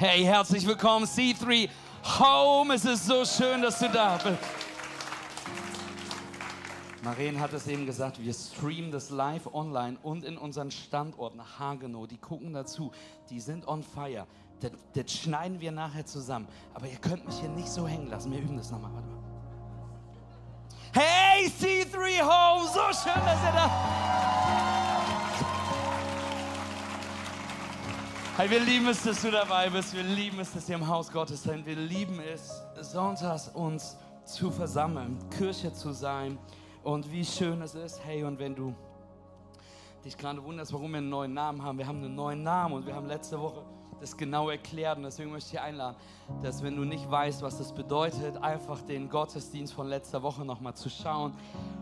Hey, herzlich willkommen, C3 Home. Es ist so schön, dass du da bist. Marien hat es eben gesagt, wir streamen das live online und in unseren Standorten Hagenow. Die gucken dazu, die sind on fire. Das, das schneiden wir nachher zusammen. Aber ihr könnt mich hier nicht so hängen lassen. Wir üben das nochmal. Warte mal. Hey, C3 Home, so schön, dass ihr da. Hey, wir lieben es, dass du dabei bist. Wir lieben es, dass ihr im Haus Gottes seid. Wir lieben es, sonntags uns zu versammeln, Kirche zu sein. Und wie schön es ist, hey, und wenn du dich gerade wunderst, warum wir einen neuen Namen haben, wir haben einen neuen Namen und wir haben letzte Woche das genau erklärt und deswegen möchte ich dich einladen, dass wenn du nicht weißt, was das bedeutet, einfach den Gottesdienst von letzter Woche nochmal zu schauen.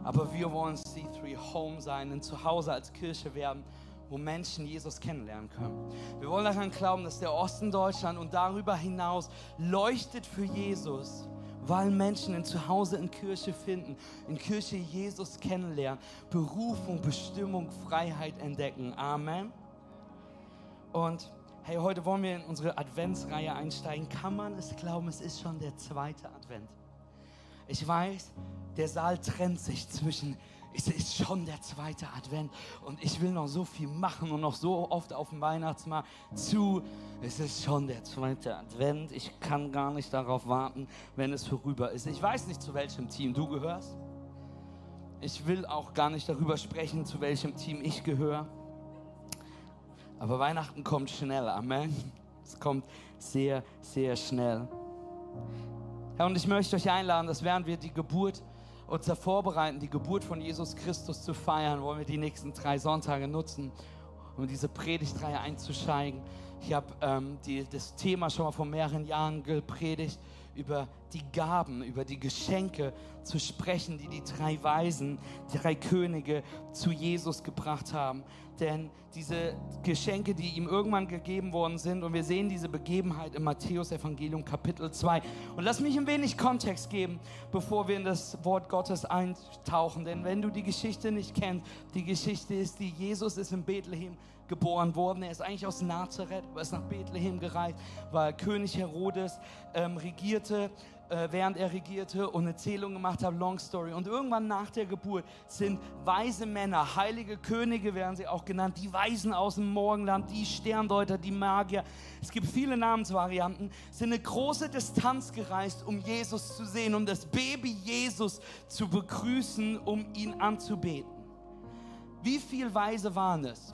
Aber wir wollen C3 Home sein, ein Zuhause als Kirche werden, wo Menschen Jesus kennenlernen können. Wir wollen daran glauben, dass der Osten Deutschland und darüber hinaus leuchtet für Jesus weil Menschen ein Zuhause in Kirche finden, in Kirche Jesus kennenlernen, Berufung, Bestimmung, Freiheit entdecken. Amen. Und hey, heute wollen wir in unsere Adventsreihe einsteigen. Kann man es glauben, es ist schon der zweite Advent. Ich weiß, der Saal trennt sich zwischen es ist schon der zweite Advent und ich will noch so viel machen und noch so oft auf dem Weihnachtsmarkt zu. Es ist schon der zweite Advent. Ich kann gar nicht darauf warten, wenn es vorüber ist. Ich weiß nicht, zu welchem Team du gehörst. Ich will auch gar nicht darüber sprechen, zu welchem Team ich gehöre. Aber Weihnachten kommt schnell. Amen. Es kommt sehr, sehr schnell. Ja, und ich möchte euch einladen, dass während wir die Geburt uns da vorbereiten, die Geburt von Jesus Christus zu feiern, wollen wir die nächsten drei Sonntage nutzen, um diese Predigtreihe einzusteigen. Ich habe ähm, das Thema schon mal vor mehreren Jahren gepredigt, über die Gaben, über die Geschenke zu sprechen, die die drei Weisen, die drei Könige zu Jesus gebracht haben. Denn diese Geschenke, die ihm irgendwann gegeben worden sind, und wir sehen diese Begebenheit im Matthäus-Evangelium Kapitel 2. Und lass mich ein wenig Kontext geben, bevor wir in das Wort Gottes eintauchen. Denn wenn du die Geschichte nicht kennst, die Geschichte ist, die Jesus ist in Bethlehem geboren worden. Er ist eigentlich aus Nazareth, aber ist nach Bethlehem gereist, weil König Herodes ähm, regierte, äh, während er regierte und eine Zählung gemacht hat, Long Story. Und irgendwann nach der Geburt sind weise Männer, heilige Könige werden sie auch genannt, die Weisen aus dem Morgenland, die Sterndeuter, die Magier. Es gibt viele Namensvarianten, sind eine große Distanz gereist, um Jesus zu sehen, um das Baby Jesus zu begrüßen, um ihn anzubeten. Wie viel Weise waren es?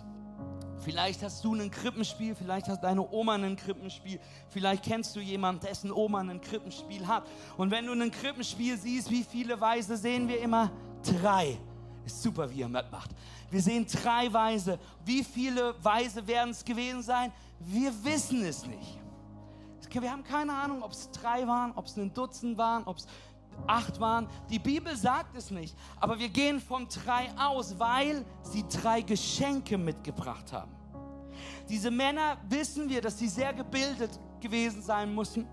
Vielleicht hast du ein Krippenspiel, vielleicht hat deine Oma ein Krippenspiel, vielleicht kennst du jemanden, dessen Oma ein Krippenspiel hat. Und wenn du ein Krippenspiel siehst, wie viele Weise sehen wir immer? Drei. Ist super, wie ihr mitmacht. Wir sehen drei Weise. Wie viele Weise werden es gewesen sein? Wir wissen es nicht. Wir haben keine Ahnung, ob es drei waren, ob es ein Dutzend waren, ob es acht waren. Die Bibel sagt es nicht, aber wir gehen von drei aus, weil sie drei Geschenke mitgebracht haben. Diese Männer wissen wir, dass sie sehr gebildet gewesen sein müssen.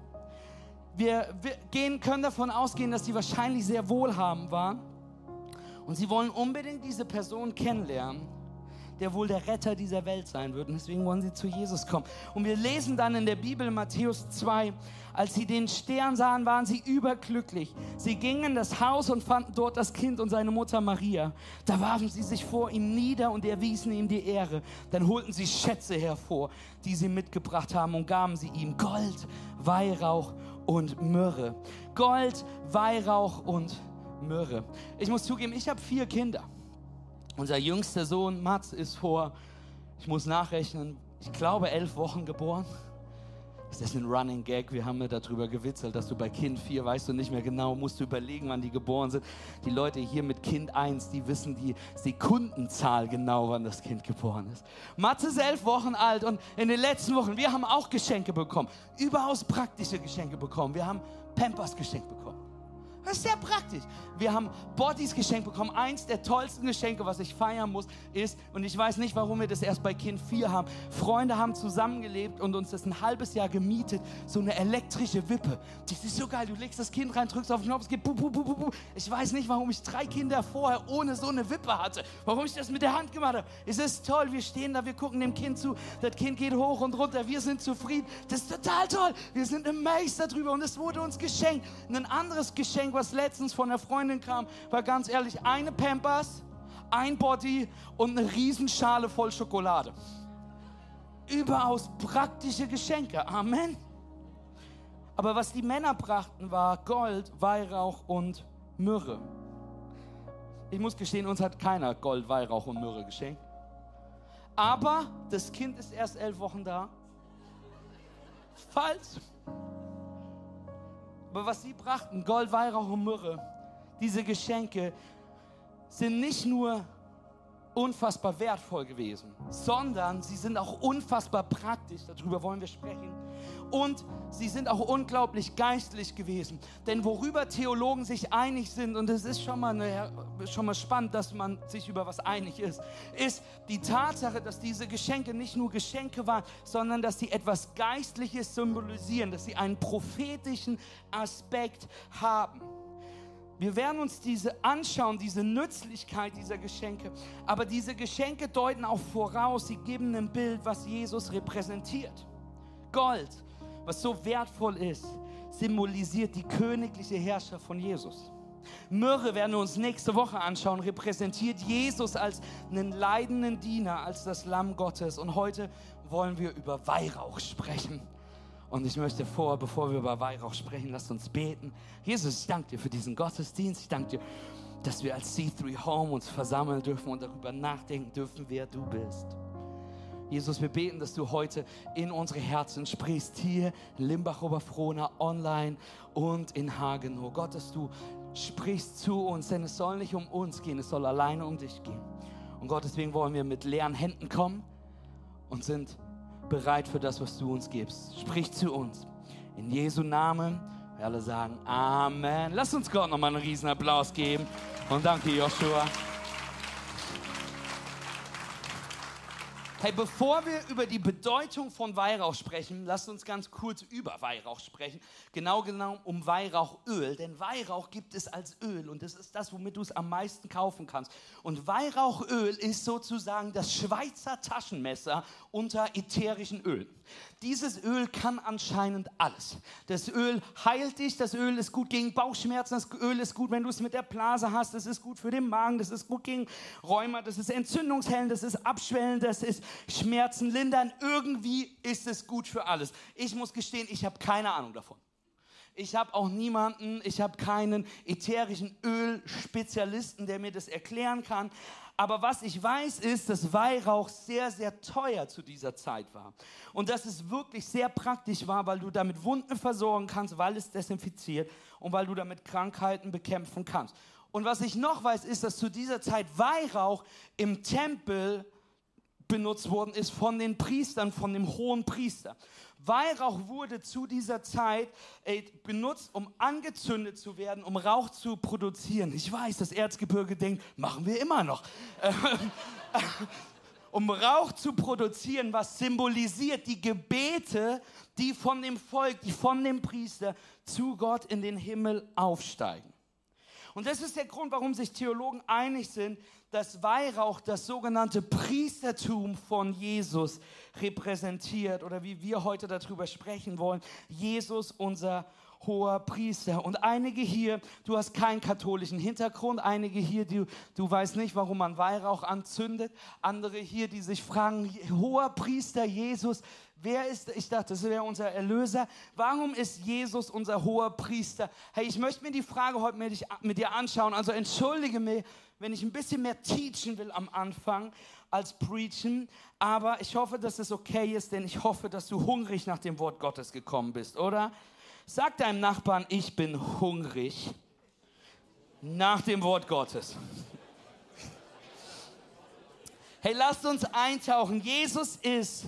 Wir, wir gehen, können davon ausgehen, dass sie wahrscheinlich sehr wohlhabend waren. Und sie wollen unbedingt diese Person kennenlernen der wohl der Retter dieser Welt sein wird. Und deswegen wollen sie zu Jesus kommen. Und wir lesen dann in der Bibel Matthäus 2, als sie den Stern sahen, waren sie überglücklich. Sie gingen in das Haus und fanden dort das Kind und seine Mutter Maria. Da warfen sie sich vor ihm nieder und erwiesen ihm die Ehre. Dann holten sie Schätze hervor, die sie mitgebracht haben und gaben sie ihm Gold, Weihrauch und Myrrhe. Gold, Weihrauch und Myrrhe. Ich muss zugeben, ich habe vier Kinder. Unser jüngster Sohn Mats ist vor, ich muss nachrechnen, ich glaube elf Wochen geboren. Das ist ein Running Gag. Wir haben ja darüber gewitzelt, dass du bei Kind 4 weißt du nicht mehr genau, musst du überlegen, wann die geboren sind. Die Leute hier mit Kind 1, die wissen die Sekundenzahl genau, wann das Kind geboren ist. Mats ist elf Wochen alt und in den letzten Wochen, wir haben auch Geschenke bekommen. Überaus praktische Geschenke bekommen. Wir haben Pampers geschenkt bekommen. Das ist sehr praktisch. Wir haben Bodies geschenkt bekommen. Eins der tollsten Geschenke, was ich feiern muss, ist, und ich weiß nicht, warum wir das erst bei Kind 4 haben. Freunde haben zusammengelebt und uns das ein halbes Jahr gemietet. So eine elektrische Wippe. Die ist so geil. Du legst das Kind rein, drückst auf den Knopf, es geht bu, bu, bu, bu, bu. Ich weiß nicht, warum ich drei Kinder vorher ohne so eine Wippe hatte. Warum ich das mit der Hand gemacht habe. Es ist toll. Wir stehen da, wir gucken dem Kind zu. Das Kind geht hoch und runter. Wir sind zufrieden. Das ist total toll. Wir sind amazed darüber und es wurde uns geschenkt. Ein anderes Geschenk, was letztens von einer Freundin kam, war ganz ehrlich eine Pampers, ein Body und eine Riesenschale voll Schokolade. Überaus praktische Geschenke. Amen. Aber was die Männer brachten, war Gold, Weihrauch und Myrrhe. Ich muss gestehen, uns hat keiner Gold, Weihrauch und Myrrhe geschenkt. Aber das Kind ist erst elf Wochen da. Falsch. Aber was sie brachten, Gold, Weihrauch und Myrrhe, diese Geschenke sind nicht nur unfassbar wertvoll gewesen, sondern sie sind auch unfassbar praktisch, darüber wollen wir sprechen. Und sie sind auch unglaublich geistlich gewesen. Denn worüber Theologen sich einig sind, und es ist schon mal, eine, schon mal spannend, dass man sich über was einig ist, ist die Tatsache, dass diese Geschenke nicht nur Geschenke waren, sondern dass sie etwas Geistliches symbolisieren, dass sie einen prophetischen Aspekt haben. Wir werden uns diese anschauen, diese Nützlichkeit dieser Geschenke. Aber diese Geschenke deuten auch voraus, sie geben ein Bild, was Jesus repräsentiert. Gold, was so wertvoll ist, symbolisiert die königliche Herrschaft von Jesus. Myrrhe werden wir uns nächste Woche anschauen, repräsentiert Jesus als einen leidenden Diener, als das Lamm Gottes. Und heute wollen wir über Weihrauch sprechen. Und ich möchte vor, bevor wir über Weihrauch sprechen, lasst uns beten. Jesus, ich danke dir für diesen Gottesdienst. Ich danke dir, dass wir als C3 Home uns versammeln dürfen und darüber nachdenken dürfen, wer du bist. Jesus, wir beten, dass du heute in unsere Herzen sprichst, hier in Limbach-Oberfrohna, online und in Hagenow. Gott, dass du sprichst zu uns, denn es soll nicht um uns gehen, es soll alleine um dich gehen. Und Gott, deswegen wollen wir mit leeren Händen kommen und sind bereit für das, was du uns gibst. Sprich zu uns. In Jesu Namen. Wir alle sagen Amen. Lass uns Gott nochmal einen riesen Applaus geben. Und danke, Joshua. Hey, bevor wir über die Bedeutung von Weihrauch sprechen, lasst uns ganz kurz über Weihrauch sprechen. Genau genau um Weihrauchöl, denn Weihrauch gibt es als Öl und das ist das, womit du es am meisten kaufen kannst. Und Weihrauchöl ist sozusagen das Schweizer Taschenmesser unter ätherischen Ölen. Dieses Öl kann anscheinend alles. Das Öl heilt dich, das Öl ist gut gegen Bauchschmerzen, das Öl ist gut, wenn du es mit der Blase hast, das ist gut für den Magen, das ist gut gegen Rheuma, das ist entzündungshellend, das ist abschwellend, das ist Schmerzen lindern. Irgendwie ist es gut für alles. Ich muss gestehen, ich habe keine Ahnung davon. Ich habe auch niemanden, ich habe keinen ätherischen Ölspezialisten, der mir das erklären kann. Aber was ich weiß, ist, dass Weihrauch sehr, sehr teuer zu dieser Zeit war. Und dass es wirklich sehr praktisch war, weil du damit Wunden versorgen kannst, weil es desinfiziert und weil du damit Krankheiten bekämpfen kannst. Und was ich noch weiß, ist, dass zu dieser Zeit Weihrauch im Tempel benutzt worden ist von den Priestern, von dem hohen Priester. Weihrauch wurde zu dieser Zeit ey, benutzt, um angezündet zu werden, um Rauch zu produzieren. Ich weiß, das Erzgebirge denkt, machen wir immer noch. um Rauch zu produzieren, was symbolisiert die Gebete, die von dem Volk, die von dem Priester zu Gott in den Himmel aufsteigen. Und das ist der Grund, warum sich Theologen einig sind, dass Weihrauch das sogenannte Priestertum von Jesus repräsentiert oder wie wir heute darüber sprechen wollen. Jesus, unser hoher Priester. Und einige hier, du hast keinen katholischen Hintergrund, einige hier, du, du weißt nicht, warum man Weihrauch anzündet, andere hier, die sich fragen, hoher Priester Jesus, Wer ist, ich dachte, das wäre unser Erlöser. Warum ist Jesus unser hoher Priester? Hey, ich möchte mir die Frage heute mit, mit dir anschauen. Also entschuldige mich, wenn ich ein bisschen mehr teachen will am Anfang als preachen. Aber ich hoffe, dass es okay ist, denn ich hoffe, dass du hungrig nach dem Wort Gottes gekommen bist, oder? Sag deinem Nachbarn, ich bin hungrig nach dem Wort Gottes. Hey, lasst uns eintauchen. Jesus ist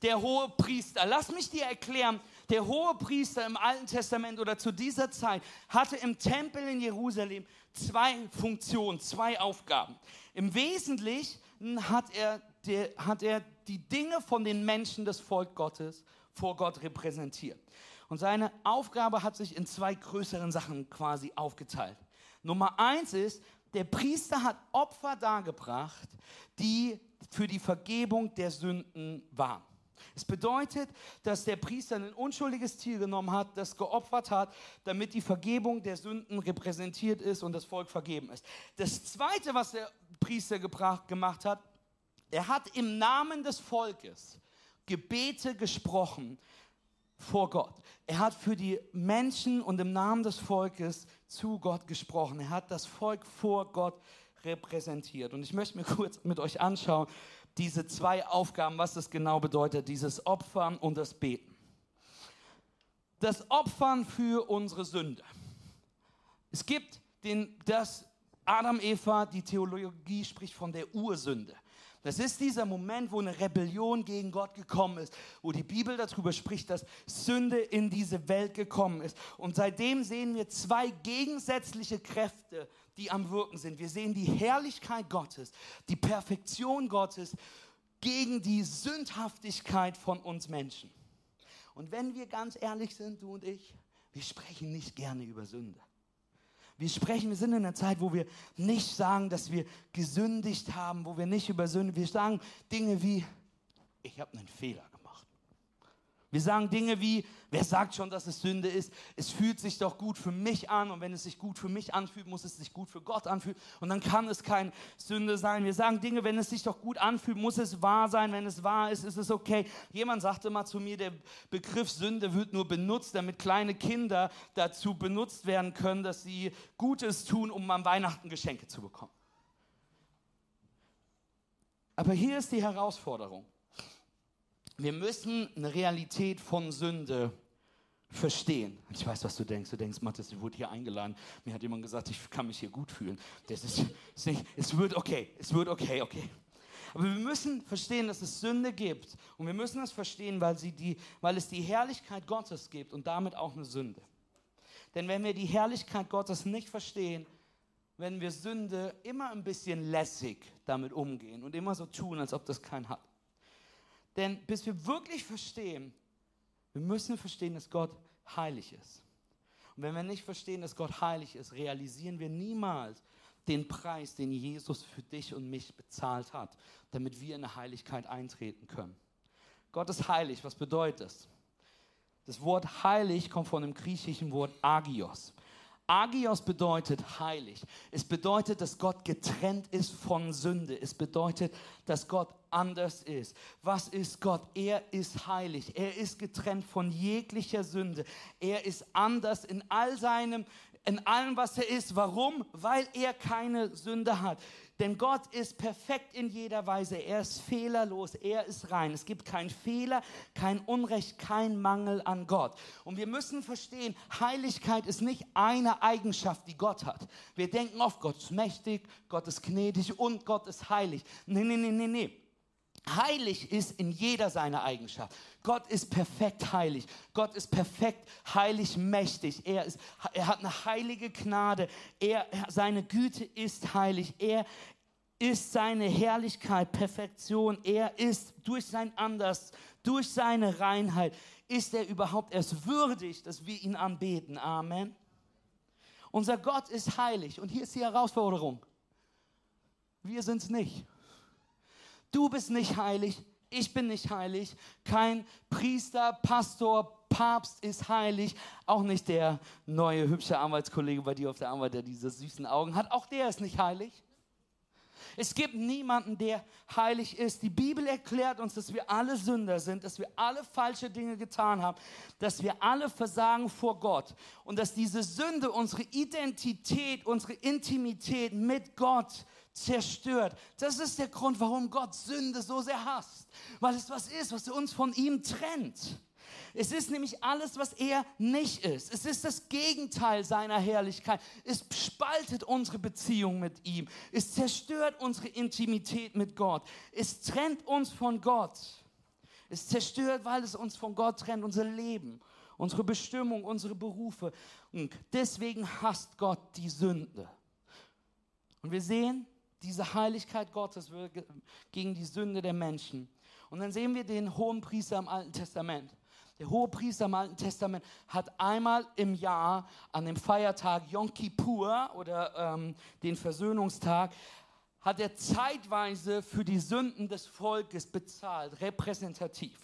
der hohe Priester. Lass mich dir erklären, der hohe Priester im Alten Testament oder zu dieser Zeit hatte im Tempel in Jerusalem zwei Funktionen, zwei Aufgaben. Im Wesentlichen hat er, der, hat er die Dinge von den Menschen des Volk Gottes vor Gott repräsentiert. Und seine Aufgabe hat sich in zwei größeren Sachen quasi aufgeteilt. Nummer eins ist, der Priester hat Opfer dargebracht, die für die Vergebung der Sünden waren. Es bedeutet, dass der Priester ein unschuldiges Tier genommen hat, das geopfert hat, damit die Vergebung der Sünden repräsentiert ist und das Volk vergeben ist. Das Zweite, was der Priester gebracht, gemacht hat, er hat im Namen des Volkes Gebete gesprochen vor Gott. Er hat für die Menschen und im Namen des Volkes zu Gott gesprochen. Er hat das Volk vor Gott repräsentiert. Und ich möchte mir kurz mit euch anschauen, diese zwei Aufgaben, was das genau bedeutet, dieses Opfern und das Beten. Das Opfern für unsere Sünde. Es gibt den, das Adam, Eva, die Theologie spricht von der Ursünde. Das ist dieser Moment, wo eine Rebellion gegen Gott gekommen ist, wo die Bibel darüber spricht, dass Sünde in diese Welt gekommen ist. Und seitdem sehen wir zwei gegensätzliche Kräfte, die am Wirken sind. Wir sehen die Herrlichkeit Gottes, die Perfektion Gottes gegen die Sündhaftigkeit von uns Menschen. Und wenn wir ganz ehrlich sind, du und ich, wir sprechen nicht gerne über Sünde. Wir sprechen, wir sind in einer Zeit, wo wir nicht sagen, dass wir gesündigt haben, wo wir nicht über Sünde, wir sagen Dinge wie, ich habe einen Fehler. Wir sagen Dinge wie, wer sagt schon, dass es Sünde ist? Es fühlt sich doch gut für mich an und wenn es sich gut für mich anfühlt, muss es sich gut für Gott anfühlen und dann kann es kein Sünde sein. Wir sagen Dinge, wenn es sich doch gut anfühlt, muss es wahr sein. Wenn es wahr ist, ist es okay. Jemand sagte mal zu mir, der Begriff Sünde wird nur benutzt, damit kleine Kinder dazu benutzt werden können, dass sie Gutes tun, um am Weihnachten Geschenke zu bekommen. Aber hier ist die Herausforderung. Wir müssen eine Realität von Sünde verstehen. Ich weiß, was du denkst. Du denkst, Matthias, ich wurde hier eingeladen. Mir hat jemand gesagt, ich kann mich hier gut fühlen. Das ist, ist nicht, es wird okay, es wird okay, okay. Aber wir müssen verstehen, dass es Sünde gibt. Und wir müssen es verstehen, weil, sie die, weil es die Herrlichkeit Gottes gibt und damit auch eine Sünde. Denn wenn wir die Herrlichkeit Gottes nicht verstehen, werden wir Sünde immer ein bisschen lässig damit umgehen und immer so tun, als ob das keinen hat. Denn bis wir wirklich verstehen, wir müssen verstehen, dass Gott heilig ist. Und wenn wir nicht verstehen, dass Gott heilig ist, realisieren wir niemals den Preis, den Jesus für dich und mich bezahlt hat, damit wir in eine Heiligkeit eintreten können. Gott ist heilig. Was bedeutet das? Das Wort heilig kommt von dem griechischen Wort agios. Agios bedeutet heilig. Es bedeutet, dass Gott getrennt ist von Sünde. Es bedeutet, dass Gott anders ist. Was ist Gott? Er ist heilig. Er ist getrennt von jeglicher Sünde. Er ist anders in all seinem, in allem, was er ist. Warum? Weil er keine Sünde hat. Denn Gott ist perfekt in jeder Weise. Er ist fehlerlos. Er ist rein. Es gibt keinen Fehler, kein Unrecht, kein Mangel an Gott. Und wir müssen verstehen, Heiligkeit ist nicht eine Eigenschaft, die Gott hat. Wir denken oft, Gott ist mächtig, Gott ist gnädig und Gott ist heilig. Nee, nee, nee, nee, nee. Heilig ist in jeder seiner Eigenschaft. Gott ist perfekt heilig. Gott ist perfekt heilig mächtig. Er, ist, er hat eine heilige Gnade. Er, seine Güte ist heilig. Er ist seine Herrlichkeit, Perfektion. Er ist durch sein Anders, durch seine Reinheit, ist er überhaupt erst würdig, dass wir ihn anbeten. Amen. Unser Gott ist heilig. Und hier ist die Herausforderung. Wir sind es nicht. Du bist nicht heilig, ich bin nicht heilig, kein Priester, Pastor, Papst ist heilig, auch nicht der neue hübsche Arbeitskollege bei dir auf der Arbeit, der diese süßen Augen hat, auch der ist nicht heilig. Es gibt niemanden, der heilig ist. Die Bibel erklärt uns, dass wir alle Sünder sind, dass wir alle falsche Dinge getan haben, dass wir alle versagen vor Gott und dass diese Sünde unsere Identität, unsere Intimität mit Gott zerstört. Das ist der Grund, warum Gott Sünde so sehr hasst. Weil es was ist, was uns von ihm trennt. Es ist nämlich alles, was er nicht ist. Es ist das Gegenteil seiner Herrlichkeit. Es spaltet unsere Beziehung mit ihm. Es zerstört unsere Intimität mit Gott. Es trennt uns von Gott. Es zerstört, weil es uns von Gott trennt, unser Leben, unsere Bestimmung, unsere Berufe. Und deswegen hasst Gott die Sünde. Und wir sehen diese Heiligkeit Gottes gegen die Sünde der Menschen. Und dann sehen wir den hohen Priester im Alten Testament. Der hohe Priester im Alten Testament hat einmal im Jahr an dem Feiertag Yom Kippur oder ähm, den Versöhnungstag, hat er zeitweise für die Sünden des Volkes bezahlt, repräsentativ.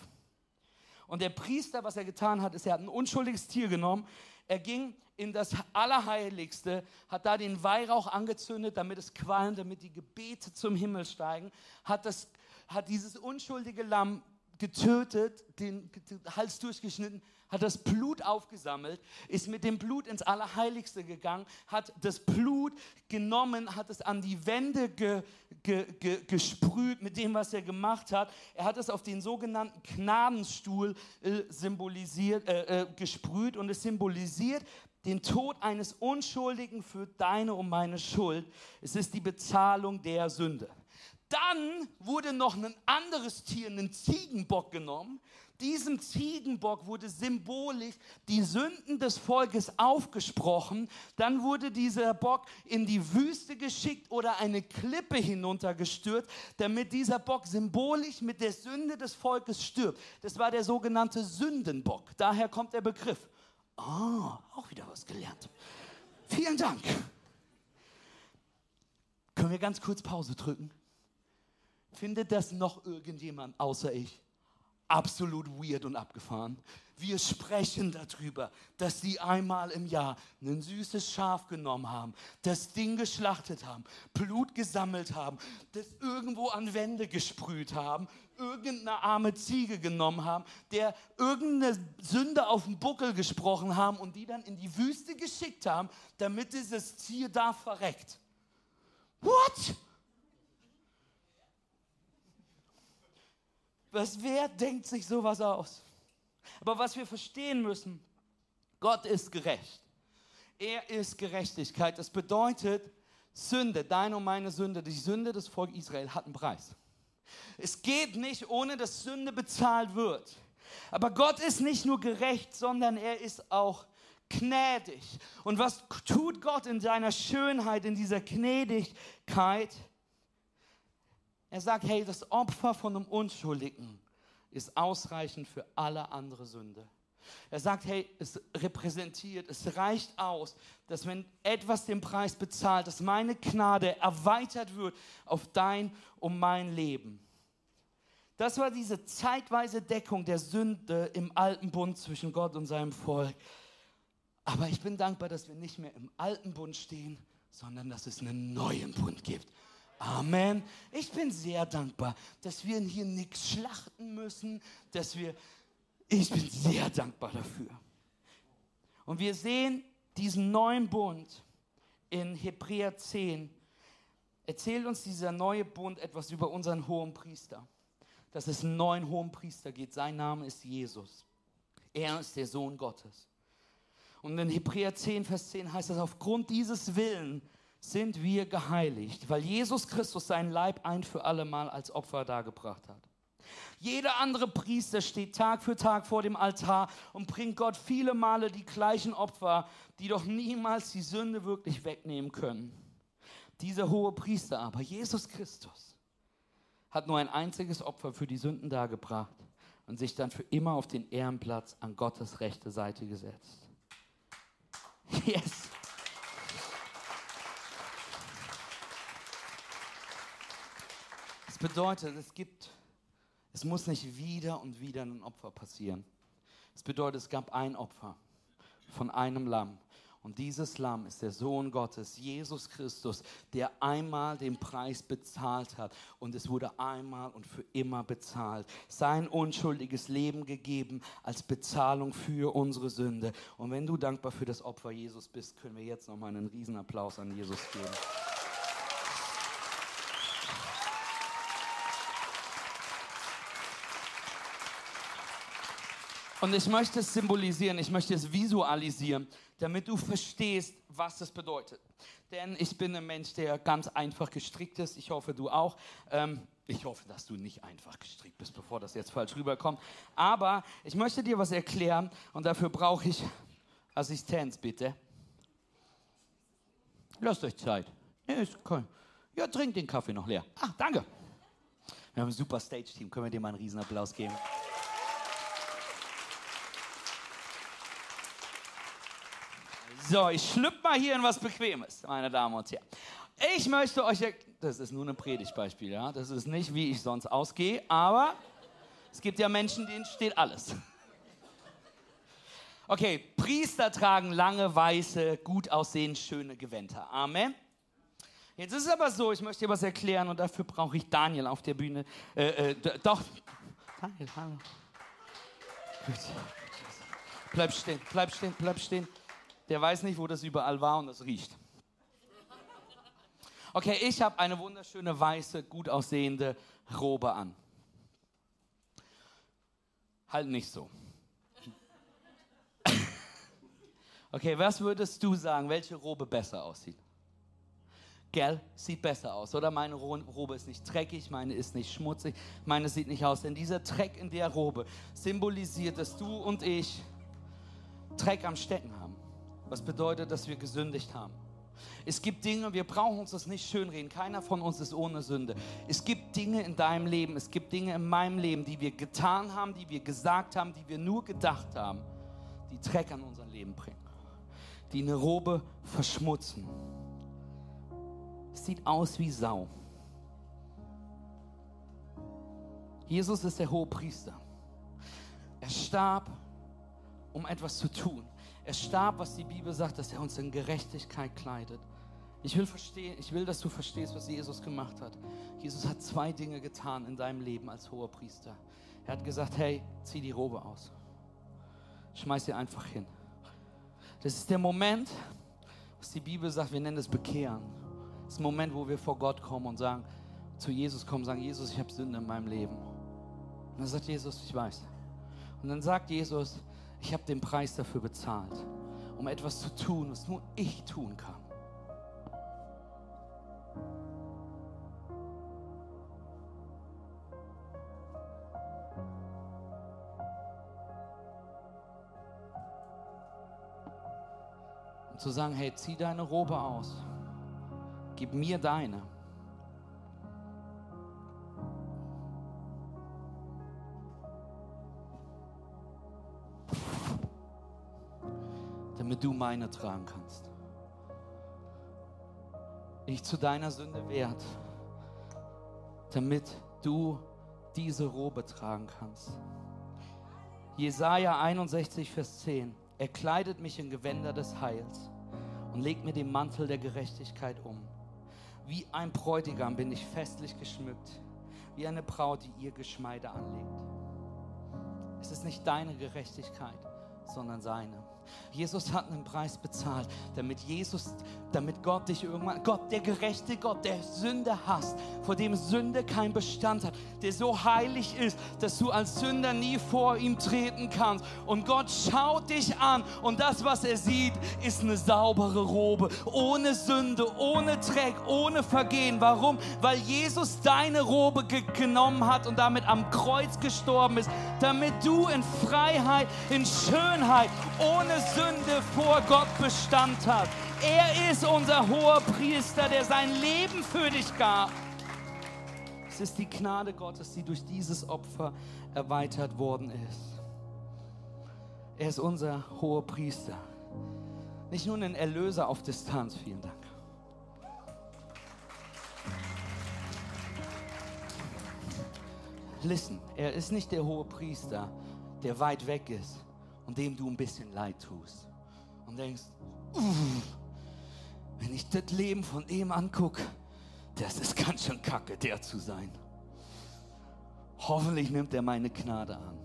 Und der Priester, was er getan hat, ist, er hat ein unschuldiges Tier genommen, er ging in das Allerheiligste, hat da den Weihrauch angezündet, damit es qualmt, damit die Gebete zum Himmel steigen, hat, das, hat dieses unschuldige Lamm getötet, den, den Hals durchgeschnitten, hat das Blut aufgesammelt, ist mit dem Blut ins Allerheiligste gegangen, hat das Blut genommen, hat es an die Wände ge, ge, ge, gesprüht mit dem, was er gemacht hat. Er hat es auf den sogenannten Gnadenstuhl äh, symbolisiert, äh, äh, gesprüht und es symbolisiert den Tod eines Unschuldigen für deine und meine Schuld. Es ist die Bezahlung der Sünde. Dann wurde noch ein anderes Tier, ein Ziegenbock genommen. Diesem Ziegenbock wurde symbolisch die Sünden des Volkes aufgesprochen. Dann wurde dieser Bock in die Wüste geschickt oder eine Klippe hinuntergestürzt, damit dieser Bock symbolisch mit der Sünde des Volkes stirbt. Das war der sogenannte Sündenbock. Daher kommt der Begriff. Ah, oh, auch wieder was gelernt. Vielen Dank. Können wir ganz kurz Pause drücken? Findet das noch irgendjemand außer ich? Absolut weird und abgefahren. Wir sprechen darüber, dass sie einmal im Jahr ein süßes Schaf genommen haben, das Ding geschlachtet haben, Blut gesammelt haben, das irgendwo an Wände gesprüht haben, irgendeine arme Ziege genommen haben, der irgendeine Sünde auf den Buckel gesprochen haben und die dann in die Wüste geschickt haben, damit dieses Tier da verreckt. What? Was, wer denkt sich sowas aus? Aber was wir verstehen müssen, Gott ist gerecht. Er ist Gerechtigkeit. Das bedeutet, Sünde, deine und meine Sünde, die Sünde des Volkes Israel hat einen Preis. Es geht nicht, ohne dass Sünde bezahlt wird. Aber Gott ist nicht nur gerecht, sondern er ist auch gnädig. Und was tut Gott in seiner Schönheit, in dieser Gnädigkeit? Er sagt, hey, das Opfer von einem Unschuldigen ist ausreichend für alle andere Sünde. Er sagt, hey, es repräsentiert, es reicht aus, dass wenn etwas den Preis bezahlt, dass meine Gnade erweitert wird auf dein und mein Leben. Das war diese zeitweise Deckung der Sünde im alten Bund zwischen Gott und seinem Volk. Aber ich bin dankbar, dass wir nicht mehr im alten Bund stehen, sondern dass es einen neuen Bund gibt. Amen. Ich bin sehr dankbar, dass wir hier nichts schlachten müssen, dass wir, ich bin sehr dankbar dafür. Und wir sehen diesen neuen Bund in Hebräer 10. Erzählt uns dieser neue Bund etwas über unseren hohen Priester. Dass es einen neuen hohen Priester gibt. Sein Name ist Jesus. Er ist der Sohn Gottes. Und in Hebräer 10, Vers 10 heißt es, aufgrund dieses Willen sind wir geheiligt, weil Jesus Christus seinen Leib ein für alle Mal als Opfer dargebracht hat. Jeder andere Priester steht Tag für Tag vor dem Altar und bringt Gott viele Male die gleichen Opfer, die doch niemals die Sünde wirklich wegnehmen können. Dieser hohe Priester aber, Jesus Christus, hat nur ein einziges Opfer für die Sünden dargebracht und sich dann für immer auf den Ehrenplatz an Gottes rechte Seite gesetzt. Yes. Bedeutet, es gibt, es muss nicht wieder und wieder ein Opfer passieren. Es bedeutet, es gab ein Opfer von einem Lamm. Und dieses Lamm ist der Sohn Gottes, Jesus Christus, der einmal den Preis bezahlt hat. Und es wurde einmal und für immer bezahlt. Sein unschuldiges Leben gegeben als Bezahlung für unsere Sünde. Und wenn du dankbar für das Opfer Jesus bist, können wir jetzt nochmal einen Riesenapplaus an Jesus geben. Und ich möchte es symbolisieren, ich möchte es visualisieren, damit du verstehst, was das bedeutet. Denn ich bin ein Mensch, der ganz einfach gestrickt ist. Ich hoffe, du auch. Ähm, Ich hoffe, dass du nicht einfach gestrickt bist, bevor das jetzt falsch rüberkommt. Aber ich möchte dir was erklären und dafür brauche ich Assistenz, bitte. Lasst euch Zeit. Ja, ja, trink den Kaffee noch leer. Ah, danke. Wir haben ein super Stage-Team. Können wir dir mal einen Riesenapplaus geben? So, ich schlüpfe mal hier in was Bequemes, meine Damen und Herren. Ich möchte euch, das ist nur ein Predigtbeispiel, ja, das ist nicht, wie ich sonst ausgehe, aber es gibt ja Menschen, denen steht alles. Okay, Priester tragen lange, weiße, gut aussehend schöne Gewänder. Amen. Jetzt ist es aber so, ich möchte dir was erklären und dafür brauche ich Daniel auf der Bühne. Äh, äh, doch. Daniel, hallo. Bleib stehen, bleib stehen, bleib stehen. Der weiß nicht, wo das überall war und das riecht. Okay, ich habe eine wunderschöne weiße, gut aussehende Robe an. Halt nicht so. Okay, was würdest du sagen, welche Robe besser aussieht? Gell, sieht besser aus, oder? Meine Robe ist nicht dreckig, meine ist nicht schmutzig, meine sieht nicht aus. Denn dieser Dreck in der Robe symbolisiert, dass du und ich Dreck am Stecken haben. Was bedeutet, dass wir gesündigt haben. Es gibt Dinge, wir brauchen uns das nicht schönreden. Keiner von uns ist ohne Sünde. Es gibt Dinge in deinem Leben, es gibt Dinge in meinem Leben, die wir getan haben, die wir gesagt haben, die wir nur gedacht haben, die Dreck an unser Leben bringen, die eine Robe verschmutzen. Es sieht aus wie Sau. Jesus ist der hohe Priester. Er starb, um etwas zu tun. Er starb, was die Bibel sagt, dass er uns in Gerechtigkeit kleidet. Ich will verstehen, ich will, dass du verstehst, was Jesus gemacht hat. Jesus hat zwei Dinge getan in deinem Leben als hoher Priester. Er hat gesagt, hey, zieh die Robe aus. Schmeiß sie einfach hin. Das ist der Moment, was die Bibel sagt, wir nennen es Bekehren. Das ist der Moment, wo wir vor Gott kommen und sagen, zu Jesus kommen, sagen, Jesus, ich habe Sünde in meinem Leben. Und dann sagt Jesus, ich weiß. Und dann sagt Jesus, ich habe den Preis dafür bezahlt, um etwas zu tun, was nur ich tun kann. Und zu sagen, hey, zieh deine Robe aus, gib mir deine. Du meine tragen kannst. Ich zu deiner Sünde wert, damit du diese Robe tragen kannst. Jesaja 61, Vers 10. Er kleidet mich in Gewänder des Heils und legt mir den Mantel der Gerechtigkeit um. Wie ein Bräutigam bin ich festlich geschmückt, wie eine Braut, die ihr Geschmeide anlegt. Es ist nicht deine Gerechtigkeit, sondern seine. Jesus hat einen Preis bezahlt, damit Jesus, damit Gott dich irgendwann, Gott, der gerechte Gott, der Sünde hasst, vor dem Sünde keinen Bestand hat, der so heilig ist, dass du als Sünder nie vor ihm treten kannst. Und Gott schaut dich an und das, was er sieht, ist eine saubere Robe, ohne Sünde, ohne Dreck, ohne Vergehen. Warum? Weil Jesus deine Robe genommen hat und damit am Kreuz gestorben ist, damit du in Freiheit, in Schönheit, ohne Sünde vor Gott Bestand hat. Er ist unser hoher Priester, der sein Leben für dich gab. Es ist die Gnade Gottes, die durch dieses Opfer erweitert worden ist. Er ist unser hoher Priester. Nicht nur ein Erlöser auf Distanz, vielen Dank. Listen, er ist nicht der hohe Priester, der weit weg ist und dem du ein bisschen leid tust und denkst, wenn ich das Leben von ihm angucke, das ist ganz schön kacke, der zu sein. Hoffentlich nimmt er meine Gnade an.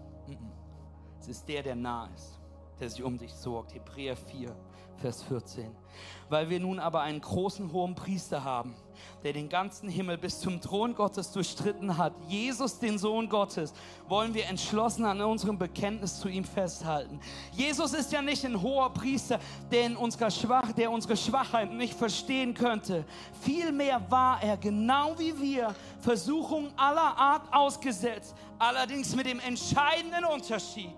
Es ist der, der nah ist, der sich um dich sorgt. Hebräer 4, Vers 14. Weil wir nun aber einen großen hohen Priester haben, der den ganzen Himmel bis zum Thron Gottes durchstritten hat, Jesus, den Sohn Gottes, wollen wir entschlossen an unserem Bekenntnis zu ihm festhalten. Jesus ist ja nicht ein hoher Priester, der, in unserer Schwach, der unsere Schwachheit nicht verstehen könnte. Vielmehr war er, genau wie wir, Versuchungen aller Art ausgesetzt, allerdings mit dem entscheidenden Unterschied,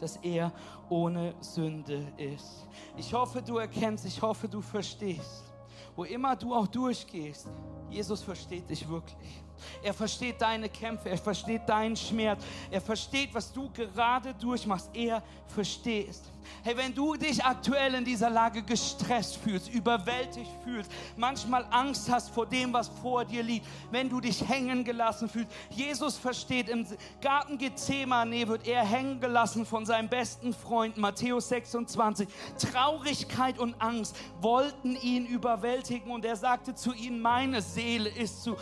dass er ohne Sünde ist. Ich hoffe, du erkennst, ich hoffe, du verstehst wo immer du auch durchgehst, Jesus versteht dich wirklich. Er versteht deine Kämpfe, er versteht deinen Schmerz, er versteht, was du gerade durchmachst. Er versteht. Hey, wenn du dich aktuell in dieser Lage gestresst fühlst, überwältigt fühlst, manchmal Angst hast vor dem, was vor dir liegt, wenn du dich hängen gelassen fühlst, Jesus versteht, im Garten Gethsemane wird er hängen gelassen von seinem besten Freund, Matthäus 26. Traurigkeit und Angst wollten ihn überwältigen und er sagte zu ihnen, meine Seele ist zu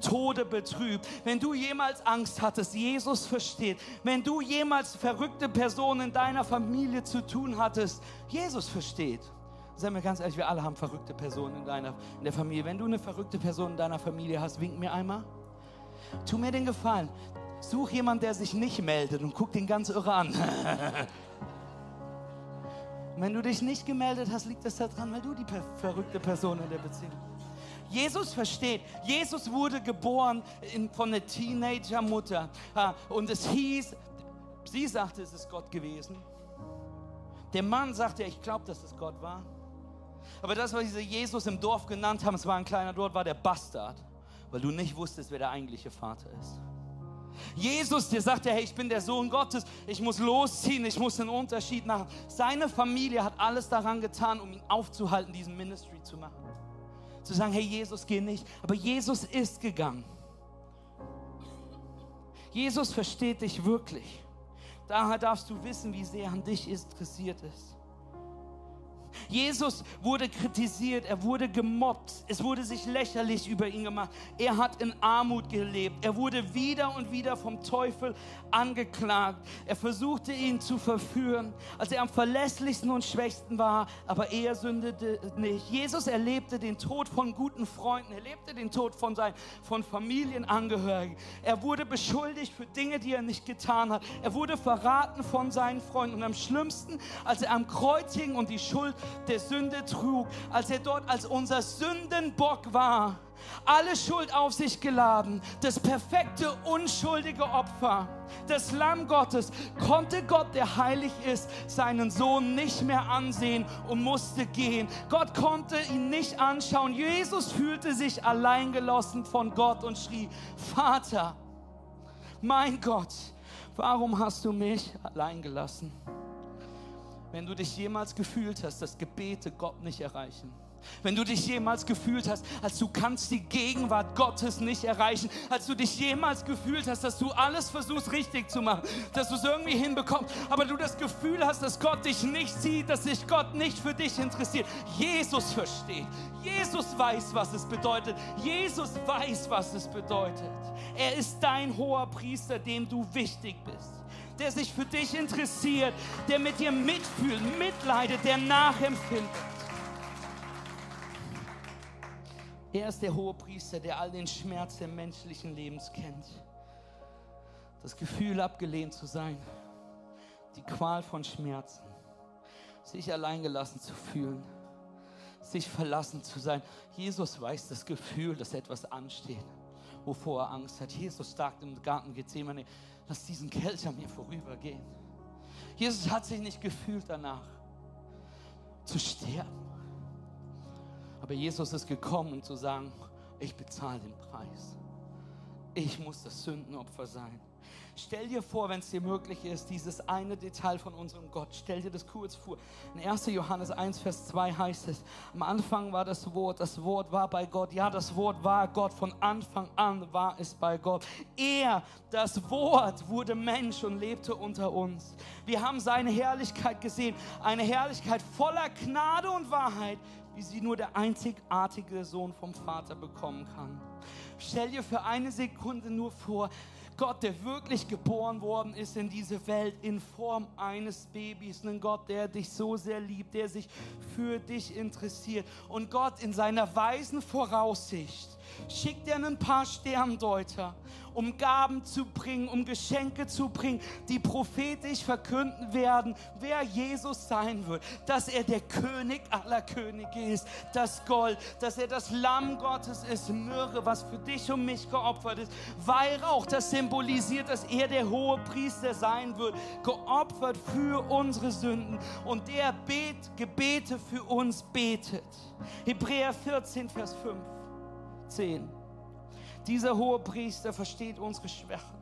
Tode betrübt. Wenn du jemals Angst hattest, Jesus versteht. Wenn du jemals verrückte Personen in deiner Familie zu tun hattest, Jesus versteht. Sei mir ganz ehrlich, wir alle haben verrückte Personen in, deiner, in der Familie. Wenn du eine verrückte Person in deiner Familie hast, wink mir einmal. Tu mir den Gefallen. Such jemanden, der sich nicht meldet und guck den ganz irre an. Wenn du dich nicht gemeldet hast, liegt das daran, weil du die verrückte Person in der Beziehung bist. Jesus versteht. Jesus wurde geboren in, von einer Teenager-Mutter. Und es hieß, sie sagte, es ist Gott gewesen. Der Mann sagte, ich glaube, dass es Gott war. Aber das, was diese Jesus im Dorf genannt haben, es war ein kleiner Dorf, war der Bastard. Weil du nicht wusstest, wer der eigentliche Vater ist. Jesus, der sagte, hey, ich bin der Sohn Gottes, ich muss losziehen, ich muss einen Unterschied machen. Seine Familie hat alles daran getan, um ihn aufzuhalten, diesen Ministry zu machen zu sagen, hey Jesus, geh nicht. Aber Jesus ist gegangen. Jesus versteht dich wirklich. Daher darfst du wissen, wie sehr an dich interessiert ist. Jesus wurde kritisiert, er wurde gemobbt, es wurde sich lächerlich über ihn gemacht. Er hat in Armut gelebt, er wurde wieder und wieder vom Teufel angeklagt. Er versuchte ihn zu verführen, als er am verlässlichsten und schwächsten war, aber er sündete nicht. Jesus erlebte den Tod von guten Freunden, er lebte den Tod von, seinen, von Familienangehörigen. Er wurde beschuldigt für Dinge, die er nicht getan hat. Er wurde verraten von seinen Freunden und am schlimmsten, als er am Kreuz hing und die Schuld der Sünde trug, als er dort als unser Sündenbock war, alle Schuld auf sich geladen, das perfekte, unschuldige Opfer, das Lamm Gottes, konnte Gott, der heilig ist, seinen Sohn nicht mehr ansehen und musste gehen. Gott konnte ihn nicht anschauen. Jesus fühlte sich alleingelassen von Gott und schrie, Vater, mein Gott, warum hast du mich allein gelassen? Wenn du dich jemals gefühlt hast, dass Gebete Gott nicht erreichen. Wenn du dich jemals gefühlt hast, als du kannst die Gegenwart Gottes nicht erreichen, als du dich jemals gefühlt hast, dass du alles versuchst richtig zu machen, dass du es irgendwie hinbekommst, aber du das Gefühl hast, dass Gott dich nicht sieht, dass sich Gott nicht für dich interessiert. Jesus versteht. Jesus weiß, was es bedeutet. Jesus weiß, was es bedeutet. Er ist dein hoher Priester, dem du wichtig bist der sich für dich interessiert, der mit dir mitfühlt, mitleidet, der nachempfindet. Er ist der hohe Priester, der all den Schmerz des menschlichen Lebens kennt. Das Gefühl, abgelehnt zu sein, die Qual von Schmerzen, sich alleingelassen zu fühlen, sich verlassen zu sein. Jesus weiß das Gefühl, dass etwas ansteht, wovor er Angst hat. Jesus sagt im Garten Gethsemane, lass diesen Kelch an mir vorübergehen. Jesus hat sich nicht gefühlt danach zu sterben. Aber Jesus ist gekommen, um zu sagen, ich bezahle den Preis. Ich muss das Sündenopfer sein. Stell dir vor, wenn es dir möglich ist, dieses eine Detail von unserem Gott, stell dir das kurz vor. In 1. Johannes 1, Vers 2 heißt es, am Anfang war das Wort, das Wort war bei Gott. Ja, das Wort war Gott, von Anfang an war es bei Gott. Er, das Wort, wurde Mensch und lebte unter uns. Wir haben seine Herrlichkeit gesehen, eine Herrlichkeit voller Gnade und Wahrheit, wie sie nur der einzigartige Sohn vom Vater bekommen kann. Stell dir für eine Sekunde nur vor, Gott, der wirklich geboren worden ist in diese Welt in Form eines Babys. Ein Gott, der dich so sehr liebt, der sich für dich interessiert. Und Gott in seiner weisen Voraussicht schickt er ein paar Sterndeuter um Gaben zu bringen, um Geschenke zu bringen, die prophetisch verkünden werden, wer Jesus sein wird, dass er der König aller Könige ist, das Gold, dass er das Lamm Gottes ist, Myrrhe, was für dich und mich geopfert ist, Weihrauch, das symbolisiert, dass er der hohe Priester sein wird, geopfert für unsere Sünden. Und der Bet, Gebete für uns betet. Hebräer 14, Vers 5, 10. Dieser hohe Priester versteht unsere Schwächen,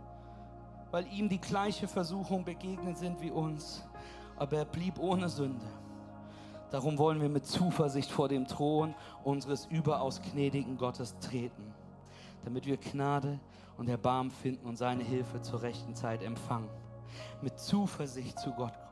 weil ihm die gleiche Versuchung begegnet sind wie uns. Aber er blieb ohne Sünde. Darum wollen wir mit Zuversicht vor dem Thron unseres überaus gnädigen Gottes treten, damit wir Gnade und Erbarmen finden und seine Hilfe zur rechten Zeit empfangen. Mit Zuversicht zu Gott kommen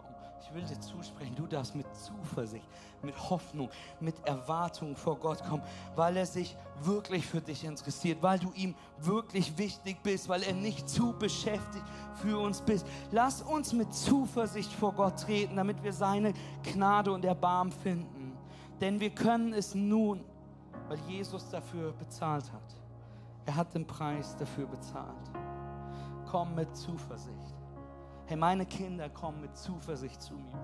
ich will dir zusprechen, du darfst mit Zuversicht, mit Hoffnung, mit Erwartung vor Gott kommen, weil er sich wirklich für dich interessiert, weil du ihm wirklich wichtig bist, weil er nicht zu beschäftigt für uns bist. Lass uns mit Zuversicht vor Gott treten, damit wir seine Gnade und Erbarmen finden. Denn wir können es nun, weil Jesus dafür bezahlt hat. Er hat den Preis dafür bezahlt. Komm mit Zuversicht. Hey, meine Kinder kommen mit Zuversicht zu mir.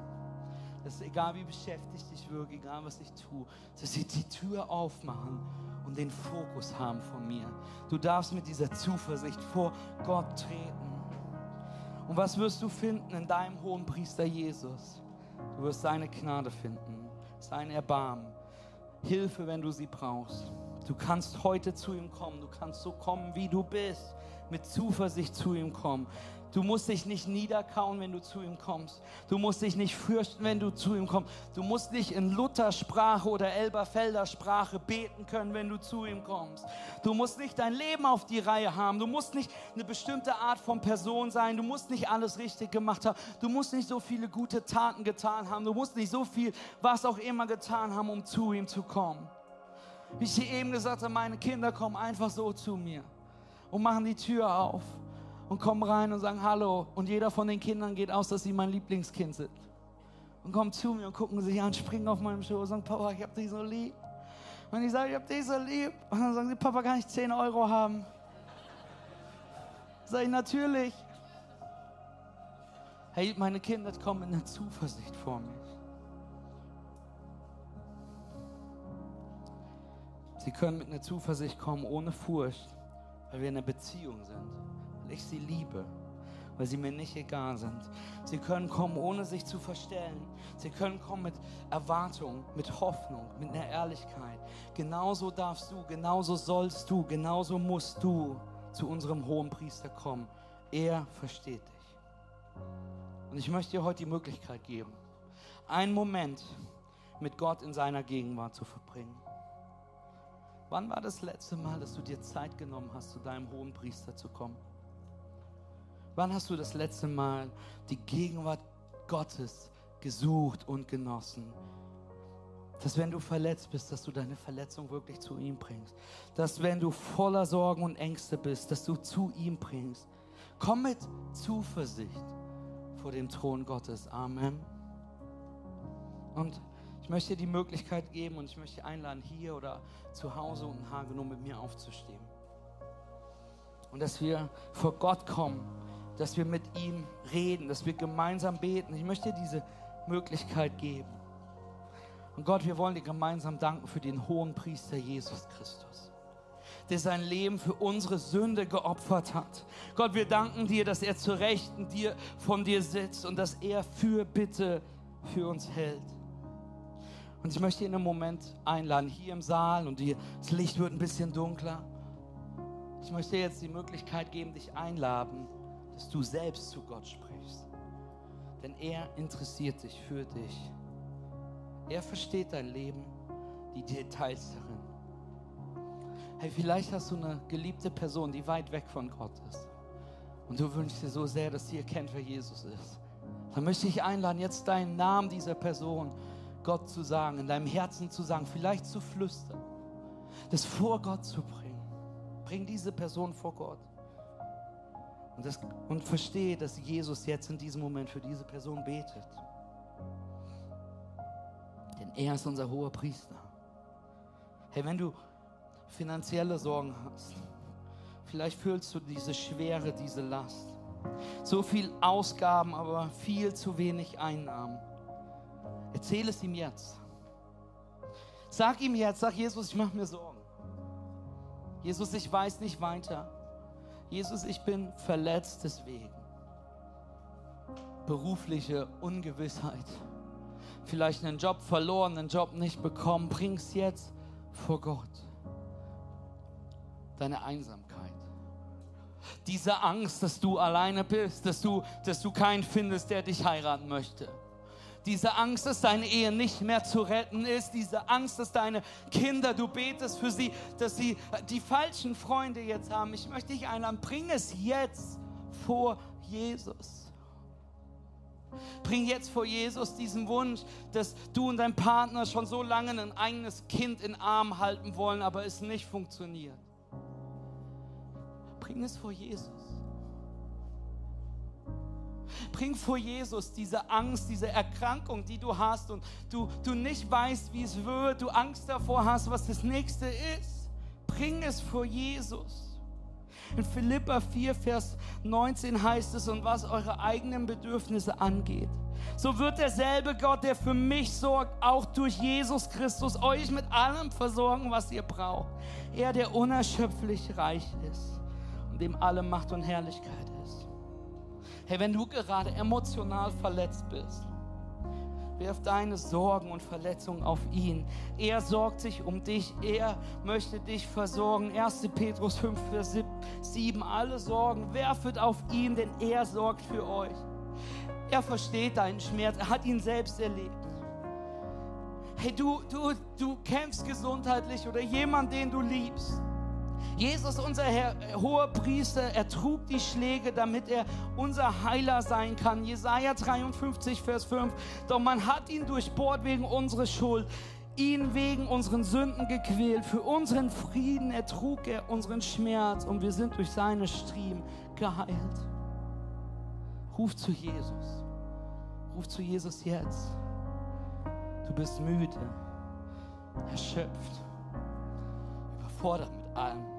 Das ist egal, wie beschäftigt ich wirke, egal, was ich tue, dass sie die Tür aufmachen und den Fokus haben von mir. Du darfst mit dieser Zuversicht vor Gott treten. Und was wirst du finden in deinem hohen Priester Jesus? Du wirst seine Gnade finden, sein Erbarmen, Hilfe, wenn du sie brauchst. Du kannst heute zu ihm kommen, du kannst so kommen, wie du bist, mit Zuversicht zu ihm kommen. Du musst dich nicht niederkauen, wenn du zu ihm kommst. Du musst dich nicht fürchten, wenn du zu ihm kommst. Du musst nicht in Luthersprache oder Elberfelder Sprache beten können, wenn du zu ihm kommst. Du musst nicht dein Leben auf die Reihe haben. Du musst nicht eine bestimmte Art von Person sein. Du musst nicht alles richtig gemacht haben. Du musst nicht so viele gute Taten getan haben. Du musst nicht so viel, was auch immer getan haben, um zu ihm zu kommen. Wie ich dir eben gesagt habe, meine Kinder kommen einfach so zu mir und machen die Tür auf und kommen rein und sagen Hallo. Und jeder von den Kindern geht aus, dass sie mein Lieblingskind sind. Und kommen zu mir und gucken sich an, springen auf meinem Schoß und sagen, Papa, ich hab dich so lieb. Und ich sage, ich hab dich so lieb. Und dann sagen sie, Papa, kann ich 10 Euro haben? Sag ich, natürlich. Hey, meine Kinder kommen mit einer Zuversicht vor mich. Sie können mit einer Zuversicht kommen, ohne Furcht, weil wir in einer Beziehung sind ich sie liebe, weil sie mir nicht egal sind. Sie können kommen, ohne sich zu verstellen. Sie können kommen mit Erwartung, mit Hoffnung, mit einer Ehrlichkeit. Genauso darfst du, genauso sollst du, genauso musst du zu unserem hohen Priester kommen. Er versteht dich. Und ich möchte dir heute die Möglichkeit geben, einen Moment mit Gott in seiner Gegenwart zu verbringen. Wann war das letzte Mal, dass du dir Zeit genommen hast, zu deinem hohen Priester zu kommen? Wann hast du das letzte Mal die Gegenwart Gottes gesucht und genossen? Dass wenn du verletzt bist, dass du deine Verletzung wirklich zu ihm bringst. Dass wenn du voller Sorgen und Ängste bist, dass du zu ihm bringst. Komm mit Zuversicht vor dem Thron Gottes. Amen. Und ich möchte dir die Möglichkeit geben und ich möchte einladen, hier oder zu Hause und in Hagenow mit mir aufzustehen. Und dass wir vor Gott kommen dass wir mit ihm reden, dass wir gemeinsam beten. Ich möchte dir diese Möglichkeit geben. Und Gott, wir wollen dir gemeinsam danken für den hohen Priester Jesus Christus, der sein Leben für unsere Sünde geopfert hat. Gott, wir danken dir, dass er zu Rechten dir, von dir sitzt und dass er für Bitte für uns hält. Und ich möchte in einem Moment einladen, hier im Saal und die, das Licht wird ein bisschen dunkler. Ich möchte dir jetzt die Möglichkeit geben, dich einladen, dass du selbst zu Gott sprichst. Denn er interessiert sich für dich. Er versteht dein Leben, die Details darin. Hey, vielleicht hast du eine geliebte Person, die weit weg von Gott ist. Und du wünschst dir so sehr, dass sie erkennt, wer Jesus ist. Dann möchte ich einladen, jetzt deinen Namen dieser Person Gott zu sagen, in deinem Herzen zu sagen, vielleicht zu flüstern, das vor Gott zu bringen. Bring diese Person vor Gott. Und, das, und verstehe, dass Jesus jetzt in diesem Moment für diese Person betet. Denn er ist unser hoher Priester. Hey, wenn du finanzielle Sorgen hast, vielleicht fühlst du diese Schwere, diese Last. So viel Ausgaben, aber viel zu wenig Einnahmen. Erzähl es ihm jetzt. Sag ihm jetzt, sag Jesus, ich mache mir Sorgen. Jesus, ich weiß nicht weiter. Jesus, ich bin verletzt deswegen. Berufliche Ungewissheit. Vielleicht einen Job verloren, einen Job nicht bekommen. Bring's jetzt vor Gott. Deine Einsamkeit. Diese Angst, dass du alleine bist, dass du, dass du keinen findest, der dich heiraten möchte diese Angst, dass deine Ehe nicht mehr zu retten ist. Diese Angst, dass deine Kinder, du betest für sie, dass sie die falschen Freunde jetzt haben. Ich möchte dich einladen, bring es jetzt vor Jesus. Bring jetzt vor Jesus diesen Wunsch, dass du und dein Partner schon so lange ein eigenes Kind in Arm halten wollen, aber es nicht funktioniert. Bring es vor Jesus. Bring vor Jesus diese Angst, diese Erkrankung, die du hast und du, du nicht weißt, wie es wird, du Angst davor hast, was das nächste ist. Bring es vor Jesus. In Philippa 4, Vers 19 heißt es, und was eure eigenen Bedürfnisse angeht, so wird derselbe Gott, der für mich sorgt, auch durch Jesus Christus euch mit allem versorgen, was ihr braucht. Er, der unerschöpflich reich ist und dem alle Macht und Herrlichkeit Hey, wenn du gerade emotional verletzt bist, wirf deine Sorgen und Verletzungen auf ihn. Er sorgt sich um dich. Er möchte dich versorgen. 1. Petrus 5, Vers 7. Alle Sorgen werfet auf ihn, denn er sorgt für euch. Er versteht deinen Schmerz. Er hat ihn selbst erlebt. Hey, du, du, du kämpfst gesundheitlich oder jemand, den du liebst. Jesus, unser Herr, hoher Priester, er trug die Schläge, damit er unser Heiler sein kann. Jesaja 53, Vers 5. Doch man hat ihn durchbohrt wegen unserer Schuld, ihn wegen unseren Sünden gequält. Für unseren Frieden ertrug er unseren Schmerz und wir sind durch seine Striemen geheilt. Ruf zu Jesus. Ruf zu Jesus jetzt. Du bist müde, erschöpft, überfordert mit allem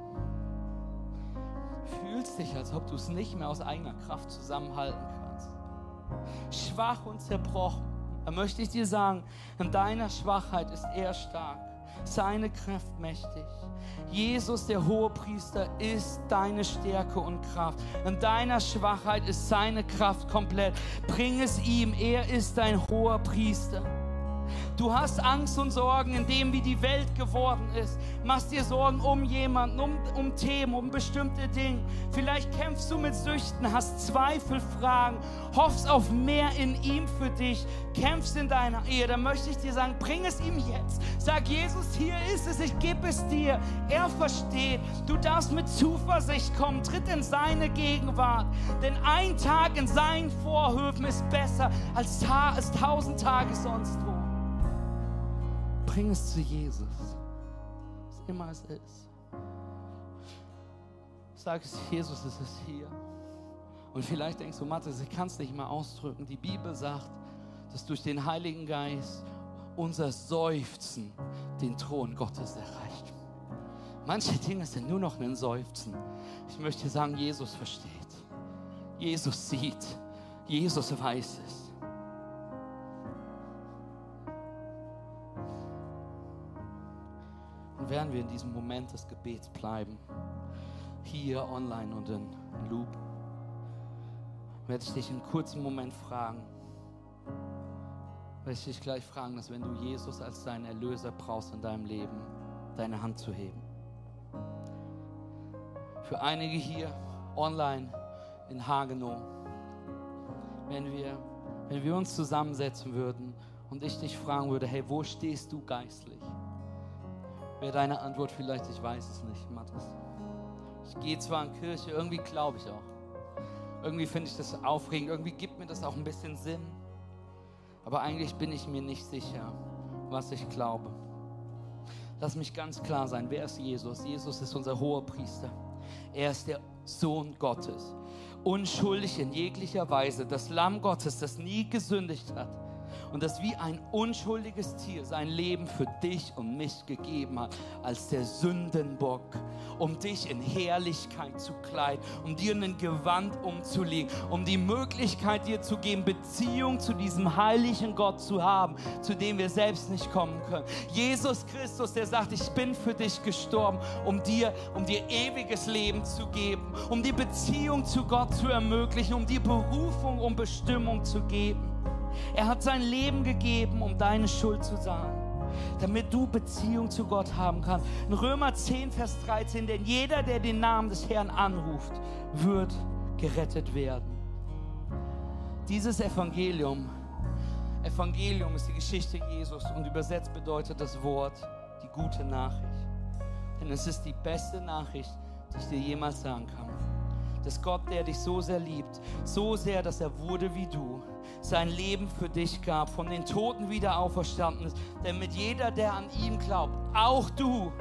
fühlst dich, als ob du es nicht mehr aus eigener Kraft zusammenhalten kannst. Schwach und zerbrochen. Da möchte ich dir sagen, in deiner Schwachheit ist er stark, seine Kraft mächtig. Jesus, der Hohepriester, ist deine Stärke und Kraft. In deiner Schwachheit ist seine Kraft komplett. Bring es ihm, er ist dein hoher Priester. Du hast Angst und Sorgen in dem, wie die Welt geworden ist. Machst dir Sorgen um jemanden, um, um Themen, um bestimmte Dinge. Vielleicht kämpfst du mit Süchten, hast Zweifel, Fragen, hoffst auf mehr in ihm für dich, kämpfst in deiner Ehe. Da möchte ich dir sagen, bring es ihm jetzt. Sag Jesus, hier ist es, ich gebe es dir. Er versteht. Du darfst mit Zuversicht kommen. Tritt in seine Gegenwart. Denn ein Tag in seinen Vorhöfen ist besser als, als tausend Tage sonst wo. Bring es zu Jesus. Was immer es ist. Sag es, Jesus, es ist hier. Und vielleicht denkst du, Matthias, ich kann es nicht mal ausdrücken. Die Bibel sagt, dass durch den Heiligen Geist unser Seufzen den Thron Gottes erreicht. Manche Dinge sind nur noch ein Seufzen. Ich möchte sagen, Jesus versteht. Jesus sieht. Jesus weiß es. Während wir in diesem Moment des Gebets bleiben, hier online und in Loop, werde ich dich in kurzen Moment fragen, werde ich dich gleich fragen, dass wenn du Jesus als deinen Erlöser brauchst in deinem Leben, deine Hand zu heben. Für einige hier online in Hagenow, wenn wir, wenn wir uns zusammensetzen würden und ich dich fragen würde, hey, wo stehst du geistlich? Wäre deine Antwort vielleicht, ich weiß es nicht, Mathis. Ich gehe zwar in Kirche, irgendwie glaube ich auch. Irgendwie finde ich das aufregend, irgendwie gibt mir das auch ein bisschen Sinn. Aber eigentlich bin ich mir nicht sicher, was ich glaube. Lass mich ganz klar sein, wer ist Jesus? Jesus ist unser hoher Priester. Er ist der Sohn Gottes. unschuldig in jeglicher Weise, das Lamm Gottes, das nie gesündigt hat und das wie ein unschuldiges Tier sein Leben für dich und mich gegeben hat, als der Sündenbock, um dich in Herrlichkeit zu kleiden, um dir ein Gewand umzulegen, um die Möglichkeit dir zu geben, Beziehung zu diesem heiligen Gott zu haben, zu dem wir selbst nicht kommen können. Jesus Christus, der sagt, ich bin für dich gestorben, um dir, um dir ewiges Leben zu geben, um die Beziehung zu Gott zu ermöglichen, um die Berufung, um Bestimmung zu geben. Er hat sein Leben gegeben, um deine Schuld zu zahlen, damit du Beziehung zu Gott haben kannst. In Römer 10, Vers 13, denn jeder, der den Namen des Herrn anruft, wird gerettet werden. Dieses Evangelium, Evangelium ist die Geschichte Jesus und übersetzt bedeutet das Wort die gute Nachricht. Denn es ist die beste Nachricht, die ich dir jemals sagen kann. Dass Gott, der dich so sehr liebt, so sehr, dass er wurde wie du, sein Leben für dich gab, von den Toten wieder auferstanden ist, damit jeder, der an ihm glaubt, auch du,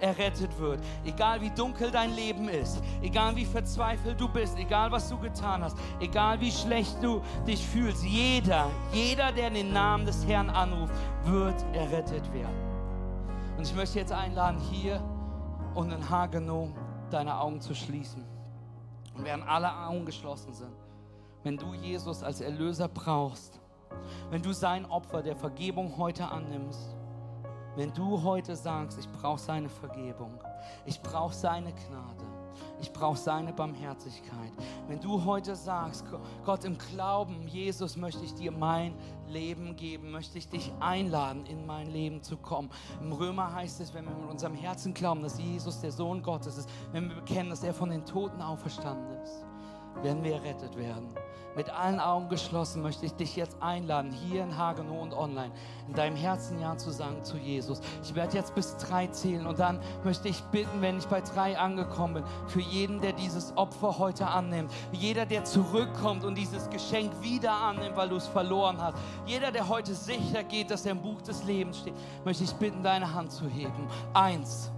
errettet wird. Egal wie dunkel dein Leben ist, egal wie verzweifelt du bist, egal was du getan hast, egal wie schlecht du dich fühlst, jeder, jeder, der den Namen des Herrn anruft, wird errettet werden. Und ich möchte jetzt einladen, hier und in Hagenow deine Augen zu schließen. Und während alle Augen geschlossen sind, wenn du Jesus als Erlöser brauchst, wenn du sein Opfer der Vergebung heute annimmst, wenn du heute sagst, ich brauche seine Vergebung, ich brauche seine Gnade, ich brauche seine Barmherzigkeit. Wenn du heute sagst, Gott im Glauben, Jesus, möchte ich dir mein Leben geben, möchte ich dich einladen, in mein Leben zu kommen. Im Römer heißt es, wenn wir mit unserem Herzen glauben, dass Jesus der Sohn Gottes ist, wenn wir bekennen, dass er von den Toten auferstanden ist, werden wir errettet werden mit allen Augen geschlossen möchte ich dich jetzt einladen, hier in Hagenow und online, in deinem Herzen Ja zu sagen zu Jesus. Ich werde jetzt bis drei zählen und dann möchte ich bitten, wenn ich bei drei angekommen bin, für jeden, der dieses Opfer heute annimmt, jeder, der zurückkommt und dieses Geschenk wieder annimmt, weil du es verloren hast, jeder, der heute sicher geht, dass er im Buch des Lebens steht, möchte ich bitten, deine Hand zu heben. Eins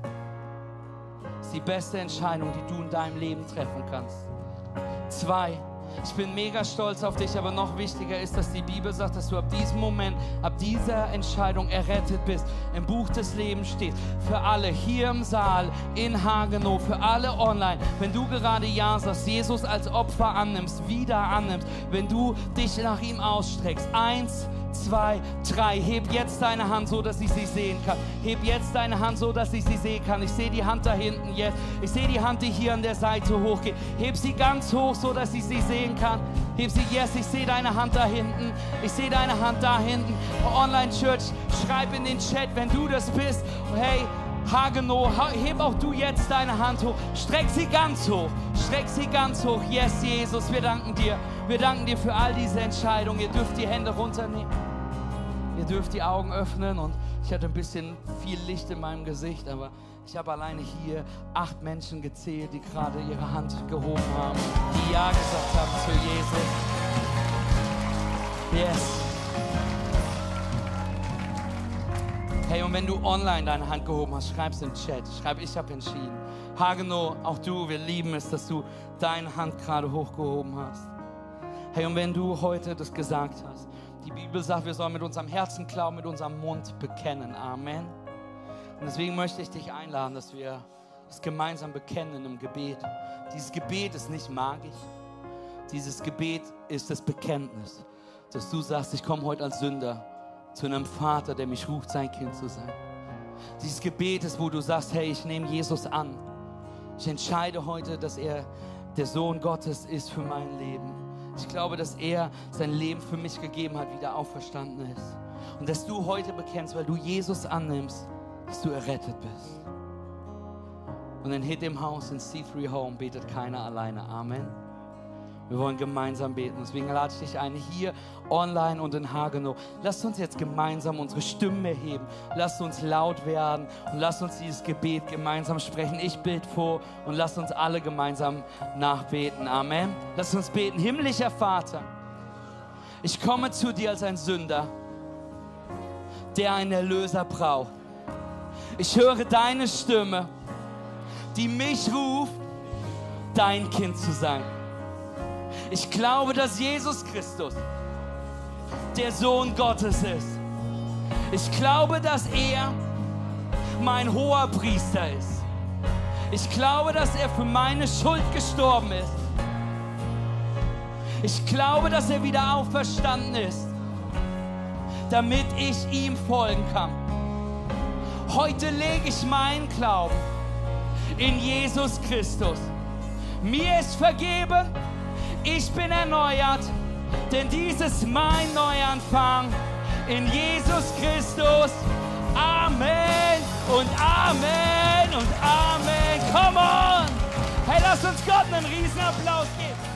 ist die beste Entscheidung, die du in deinem Leben treffen kannst. Zwei, ich bin mega stolz auf dich, aber noch wichtiger ist, dass die Bibel sagt, dass du ab diesem Moment, ab dieser Entscheidung errettet bist. Im Buch des Lebens steht, für alle hier im Saal, in Hagenow, für alle online, wenn du gerade Ja sagst, Jesus als Opfer annimmst, wieder annimmst, wenn du dich nach ihm ausstreckst. Eins, zwei, drei. Heb jetzt deine Hand so, dass ich sie sehen kann. Heb jetzt deine Hand so, dass ich sie sehen kann. Ich sehe die Hand da hinten jetzt. Ich sehe die Hand, die hier an der Seite hochgeht. Heb sie ganz hoch, so dass ich sie sehen kann. Heb sie, yes, ich sehe deine Hand da hinten. Ich sehe deine Hand da hinten. Online Church, schreib in den Chat, wenn du das bist. Hey, Hagenow, heb auch du jetzt deine Hand hoch. Streck sie ganz hoch. Streck sie ganz hoch. Yes, Jesus, wir danken dir. Wir danken dir für all diese Entscheidungen. Ihr dürft die Hände runternehmen. Ihr dürft die Augen öffnen und ich hatte ein bisschen viel Licht in meinem Gesicht, aber ich habe alleine hier acht Menschen gezählt, die gerade ihre Hand gehoben haben, die Ja gesagt haben zu Jesus. Yes. Hey, und wenn du online deine Hand gehoben hast, schreib es im Chat. Schreib, ich habe entschieden. Hageno, auch du, wir lieben es, dass du deine Hand gerade hochgehoben hast. Hey, und wenn du heute das gesagt hast, die Bibel sagt, wir sollen mit unserem Herzen glauben, mit unserem Mund bekennen. Amen. Und deswegen möchte ich dich einladen, dass wir das gemeinsam bekennen im Gebet. Dieses Gebet ist nicht magisch. Dieses Gebet ist das Bekenntnis, dass du sagst, ich komme heute als Sünder zu einem Vater, der mich ruft, sein Kind zu sein. Dieses Gebet ist, wo du sagst, hey, ich nehme Jesus an. Ich entscheide heute, dass er der Sohn Gottes ist für mein Leben. Ich glaube, dass er sein Leben für mich gegeben hat, wieder auferstanden ist. Und dass du heute bekennst, weil du Jesus annimmst, dass du errettet bist. Und in Hit im Haus in C3 Home betet keiner alleine. Amen. Wir wollen gemeinsam beten. Deswegen lade ich dich ein, hier online und in Hagenow. Lasst uns jetzt gemeinsam unsere Stimmen erheben. Lasst uns laut werden und lasst uns dieses Gebet gemeinsam sprechen. Ich bete vor und lasst uns alle gemeinsam nachbeten. Amen. Lasst uns beten. Himmlischer Vater, ich komme zu dir als ein Sünder, der einen Erlöser braucht. Ich höre deine Stimme, die mich ruft, dein Kind zu sein. Ich glaube, dass Jesus Christus der Sohn Gottes ist. Ich glaube, dass er mein hoher Priester ist. Ich glaube, dass er für meine Schuld gestorben ist. Ich glaube, dass er wieder auferstanden ist, damit ich ihm folgen kann. Heute lege ich meinen Glauben in Jesus Christus. Mir ist vergeben, ich bin erneuert, denn dies ist mein Neuanfang in Jesus Christus. Amen und Amen und Amen. Come on! Hey, lass uns Gott einen Riesenapplaus geben.